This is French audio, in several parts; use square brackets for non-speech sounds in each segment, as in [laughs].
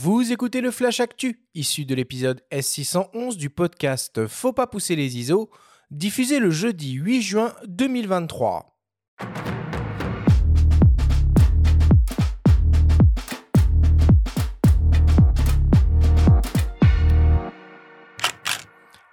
Vous écoutez le Flash Actu, issu de l'épisode S611 du podcast Faut pas pousser les ISO, diffusé le jeudi 8 juin 2023.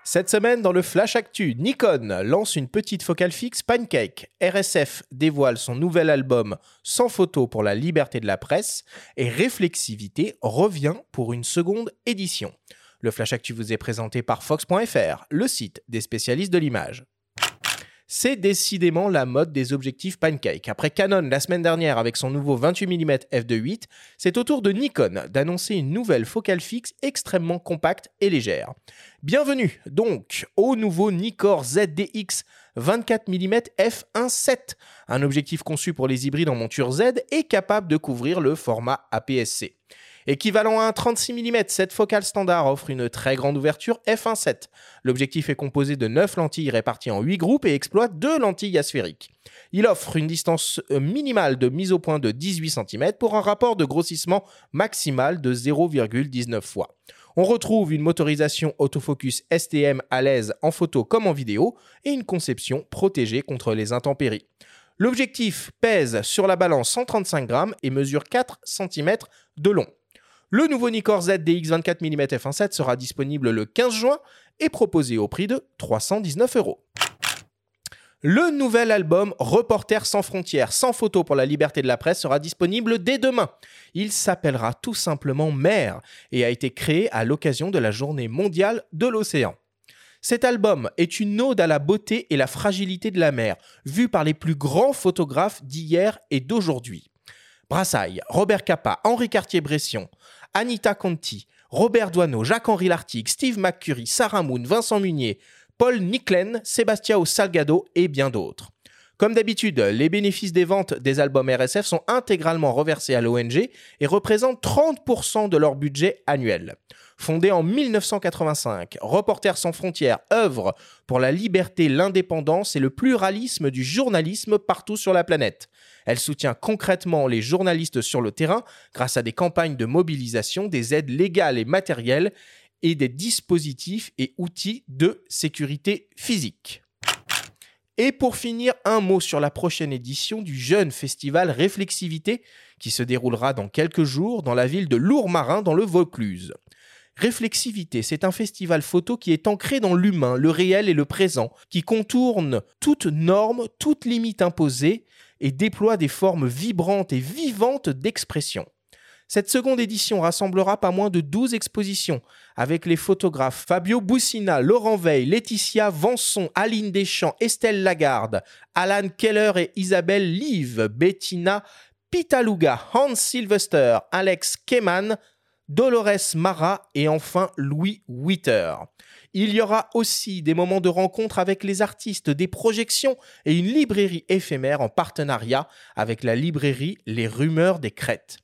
Cette semaine, dans le Flash Actu, Nikon lance une petite focale fixe Pancake. RSF dévoile son nouvel album Sans photo pour la liberté de la presse. Et Réflexivité revient pour une seconde édition. Le Flash Actu vous est présenté par Fox.fr, le site des spécialistes de l'image. C'est décidément la mode des objectifs pancake. Après Canon la semaine dernière avec son nouveau 28 mm f2.8, c'est au tour de Nikon d'annoncer une nouvelle focale fixe extrêmement compacte et légère. Bienvenue donc au nouveau Nikkor ZDX 24 mm f1.7, un objectif conçu pour les hybrides en monture Z et capable de couvrir le format APS-C. Équivalent à un 36 mm, cette focale standard offre une très grande ouverture f1.7. L'objectif est composé de 9 lentilles réparties en 8 groupes et exploite 2 lentilles asphériques. Il offre une distance euh, minimale de mise au point de 18 cm pour un rapport de grossissement maximal de 0,19 fois. On retrouve une motorisation autofocus STM à l'aise en photo comme en vidéo et une conception protégée contre les intempéries. L'objectif pèse sur la balance 135 grammes et mesure 4 cm de long. Le nouveau Nikkor Z DX 24 mm f1.7 sera disponible le 15 juin et proposé au prix de 319 euros. Le nouvel album Reporter sans frontières, sans photos pour la liberté de la presse sera disponible dès demain. Il s'appellera tout simplement Mer et a été créé à l'occasion de la journée mondiale de l'océan. Cet album est une ode à la beauté et la fragilité de la mer, vue par les plus grands photographes d'hier et d'aujourd'hui. Brassailles, Robert Capa, Henri Cartier-Bression, Anita Conti, Robert Doisneau, Jacques-Henri Lartigue, Steve McCurry, Sarah Moon, Vincent Munier, Paul Niclen, Sébastien Salgado et bien d'autres. Comme d'habitude, les bénéfices des ventes des albums RSF sont intégralement reversés à l'ONG et représentent 30% de leur budget annuel. Fondée en 1985, Reporters sans frontières œuvre pour la liberté, l'indépendance et le pluralisme du journalisme partout sur la planète. Elle soutient concrètement les journalistes sur le terrain grâce à des campagnes de mobilisation, des aides légales et matérielles et des dispositifs et outils de sécurité physique. Et pour finir, un mot sur la prochaine édition du jeune festival Réflexivité qui se déroulera dans quelques jours dans la ville de Lourmarin dans le Vaucluse. Réflexivité, c'est un festival photo qui est ancré dans l'humain, le réel et le présent, qui contourne toute norme, toute limite imposée et déploie des formes vibrantes et vivantes d'expression. Cette seconde édition rassemblera pas moins de 12 expositions avec les photographes Fabio Boussina, Laurent Veil, Laetitia Vanson, Aline Deschamps, Estelle Lagarde, Alan Keller et Isabelle Live, Bettina Pitaluga, Hans Sylvester, Alex Keman, Dolores Mara et enfin Louis Witter. Il y aura aussi des moments de rencontre avec les artistes, des projections et une librairie éphémère en partenariat avec la librairie Les Rumeurs des Crêtes.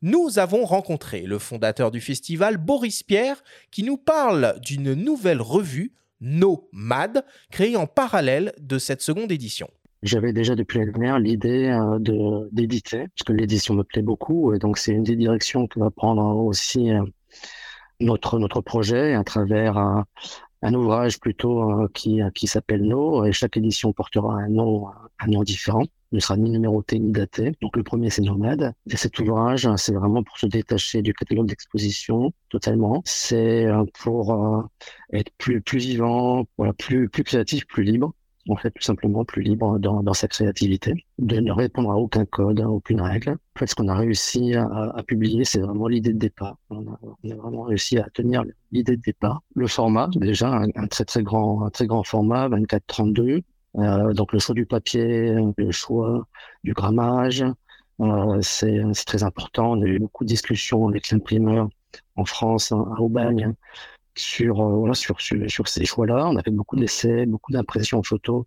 Nous avons rencontré le fondateur du festival, Boris Pierre, qui nous parle d'une nouvelle revue, Nomad, créée en parallèle de cette seconde édition. J'avais déjà depuis l'année dernière l'idée euh, d'éditer, parce l'édition me plaît beaucoup, et donc c'est une des directions que va prendre aussi euh, notre projet à travers un, ouvrage plutôt euh, qui s'appelle No, et chaque édition portera un nom différent, ne sera ni numéroté ni daté. Donc le premier c'est Nomade, et cet ouvrage c'est vraiment pour se détacher du catalogue d'exposition totalement. C'est pour être plus plus vivant, voilà, plus plus créatif, plus libre en fait tout simplement plus libre dans, dans sa créativité, de ne répondre à aucun code, à aucune règle. En fait, ce qu'on a réussi à, à publier, c'est vraiment l'idée de départ. On a, vraiment réussi à tenir l'idée de départ. Le format, déjà, un très très grand, un très grand format, 24-32. Euh, donc le choix du papier, le choix du grammage, euh, c'est très important. On a eu beaucoup de discussions avec l'imprimeur en France, hein, à Aubagne, sur, euh, voilà, sur, sur, ces choix-là. On a fait beaucoup d'essais, beaucoup d'impressions photos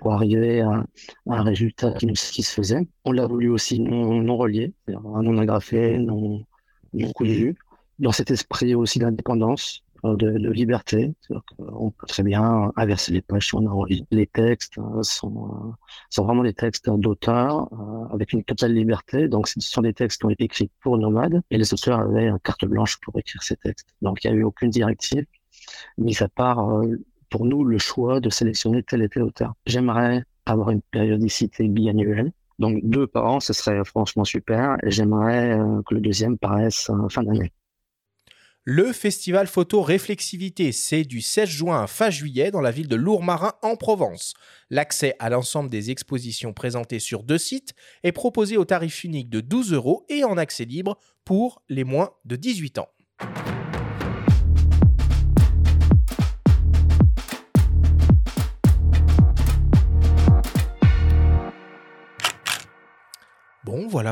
pour arriver à, un résultat qui nous satisfaisait. On l'a voulu aussi non, non relié, non agrafé, non, non cousu, dans cet esprit aussi d'indépendance. De, liberté. On peut très bien inverser les pages. les textes sont, sont vraiment des textes d'auteur avec une totale liberté. Donc, ce sont des textes qui ont été écrits pour Nomade et les auteurs avaient une carte blanche pour écrire ces textes. Donc, il n'y a eu aucune directive, mis à part pour nous le choix de sélectionner tel et tel auteur. J'aimerais avoir une périodicité biannuelle. Donc deux par an, ce serait franchement super. Et j'aimerais euh, que le deuxième paraisse euh, fin d'année. Le festival photo Réflexivité, c'est du 16 juin à fin juillet dans la ville de Lourmarin en Provence. L'accès à l'ensemble des expositions présentées sur deux sites est proposé au tarif unique de 12 euros et en accès libre pour les moins de 18 ans.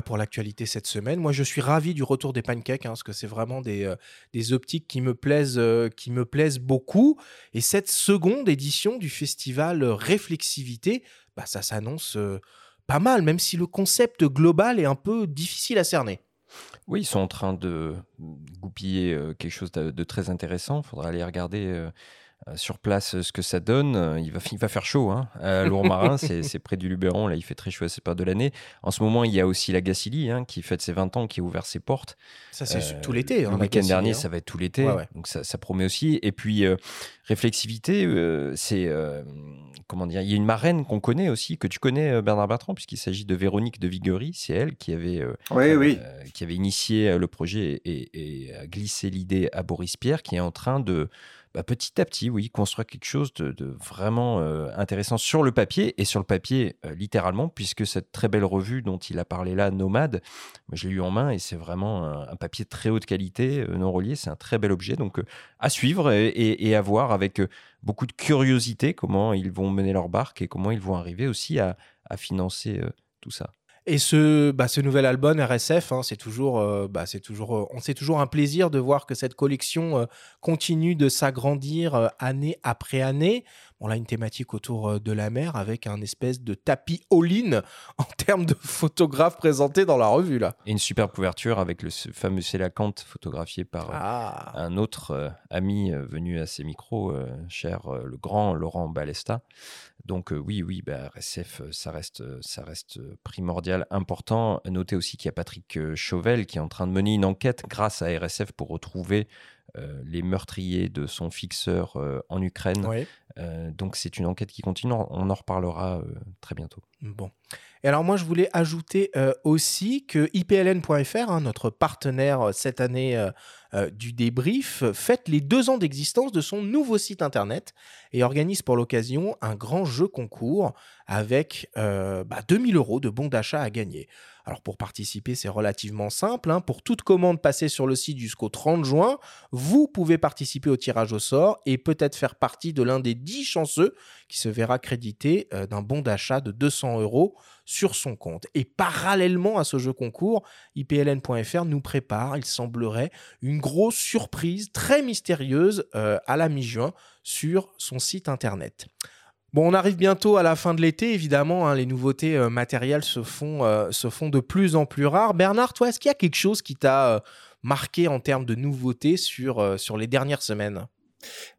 Pour l'actualité cette semaine. Moi, je suis ravi du retour des pancakes, hein, parce que c'est vraiment des, euh, des, optiques qui me, plaisent, euh, qui me plaisent beaucoup. Et cette seconde édition du festival Réflexivité, bah, ça s'annonce euh, pas mal, même si le concept global est un peu difficile à cerner. Oui, ils sont en train de goupiller quelque chose de, de très intéressant. Il faudra aller regarder euh, sur place ce que ça donne. Euh, il va, il va faire chaud. Hein. À Lourmarin, [laughs] c'est près du Luberon. Là, il fait très chaud à cette période de l'année. En ce moment, il y a aussi la Gacilly hein, qui fête ses 20 ans, qui a ouvert ses portes. Ça, c'est euh, tout l'été. Hein, le week-end dernier, ça va être tout l'été. Donc, ça, ça, promet aussi. Et puis, réflexivité, c'est. comment dire Il y a une marraine qu'on connaît aussi, que tu connais, Bernard Bertrand, puisqu'il s'agit de Véronique de Viguerie. C'est elle qui avait, oui, qui avait initié le projet et, et glissé l'idée à Boris Pierre, qui est en train de bah, petit à petit, oui, construire quelque chose de, vraiment intéressant sur le papier, et sur le papier littéralement, puisque cette très belle revue dont il a parlé là, Nomade, je l'ai eu en main, et c'est vraiment un, papier très haute qualité, non relié, c'est un très bel objet, donc à suivre et, à voir avec beaucoup de curiosité comment ils vont mener leur barque et comment ils vont arriver aussi à financer tout ça. Et ce, bah, ce nouvel album RSF, hein, c'est toujours, euh, bah, c'est toujours, euh, on c'est toujours un plaisir de voir que cette collection euh, continue de s'agrandir année après année. On a une thématique autour de la mer avec un espèce de tapis all-in [laughs] en termes de photographes présentés dans la revue là. Et une superbe couverture avec le fameux Sélacante photographié par ah. un autre ami venu à ses micros, cher le grand Laurent Balesta. Donc oui, oui, bah, RSF, ça reste, ça reste primordial, important. Notez aussi qu'il y a Patrick Chauvel qui est en train de mener une enquête grâce à RSF pour retrouver les meurtriers de son fixeur en Ukraine. Donc c'est une enquête qui continue, on en reparlera très bientôt. Bon. Et alors moi je voulais ajouter aussi que IPLN.fr, hein, notre partenaire cette année euh, du débrief fête les deux ans d'existence de son nouveau site internet et organise pour l'occasion un grand jeu concours avec euh, bah, 2000 euros de bons d'achat à gagner. Alors pour participer, c'est relativement simple. Hein. Pour toute commande passée sur le site jusqu'au 30 juin, vous pouvez participer au tirage au sort et peut-être faire partie de l'un des 10 chanceux qui se verra crédité euh, d'un bon d'achat de 200 euros sur son compte. Et parallèlement à ce jeu concours, IPLN.fr nous prépare, il semblerait, une grosse surprise très mystérieuse euh, à la mi-juin sur son site internet. Bon, on arrive bientôt à la fin de l'été, évidemment, hein, les nouveautés euh, matérielles se font, de plus en plus rares. Bernard, toi, est-ce qu'il y a quelque chose qui t'a marqué en termes de nouveautés sur les dernières semaines?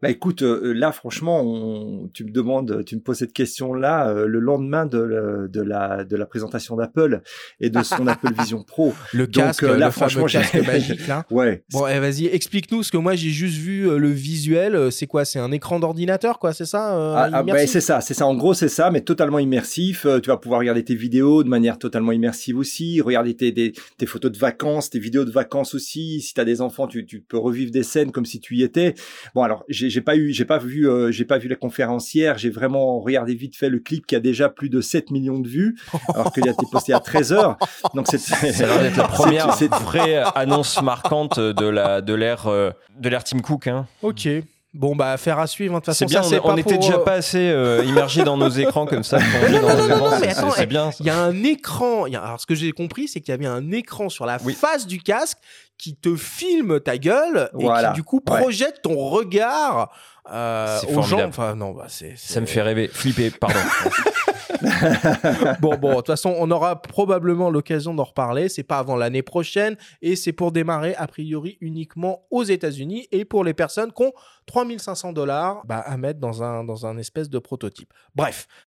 Bah écoute, euh, là franchement, tu me demandes, tu me poses cette question-là euh, le lendemain de, de, la, de la présentation d'Apple et de son Apple [laughs] Vision Pro. Le casque, euh, là, le franchement, casque [laughs] magique là. ouais. Bon, eh, vas-y, explique-nous, parce que moi j'ai juste vu le visuel. C'est quoi? C'est un écran d'ordinateur, quoi C'est ça ah, ah bah, C'est ça, c'est ça. En gros, c'est ça, mais totalement immersif. tu vas pouvoir regarder tes vidéos de manière totalement immersive aussi, regarder tes, tes, photos de vacances, tes vidéos de vacances aussi. Si tu as des enfants, tu, tu peux revivre des scènes comme si tu y étais. Bon, alors j'ai pas eu, j'ai pas vu, euh, j'ai pas vu la conférencière. J'ai vraiment regardé vite fait le clip qui a déjà plus de 7 millions de vues, alors qu'il a été posté à 13 heures. Donc c'est ça la première vraie annonce marquante de la de l'ère euh, de l'ère Tim Cook. Hein. Ok. Bon, bah, affaire à suivre. Hein. De toute façon, c'est bien, on, n'était déjà euh, pas assez euh, immergé dans nos écrans comme ça. C'est bien. Il y a un écran. Alors, ce que j'ai compris, c'est qu'il y avait un écran sur la face du casque qui te filme ta gueule et qui, du coup, projette ton regard euh, aux gens. Enfin, non, bah, c'est, Ça me fait rêver. Flipper, pardon. [laughs] bon, bon, de toute façon, on aura probablement l'occasion d'en reparler. C'est pas avant l'année prochaine et c'est pour démarrer a priori uniquement aux États-Unis et pour les personnes qui ont 3500 dollars bah, à mettre dans un, dans un espèce de prototype. Bref,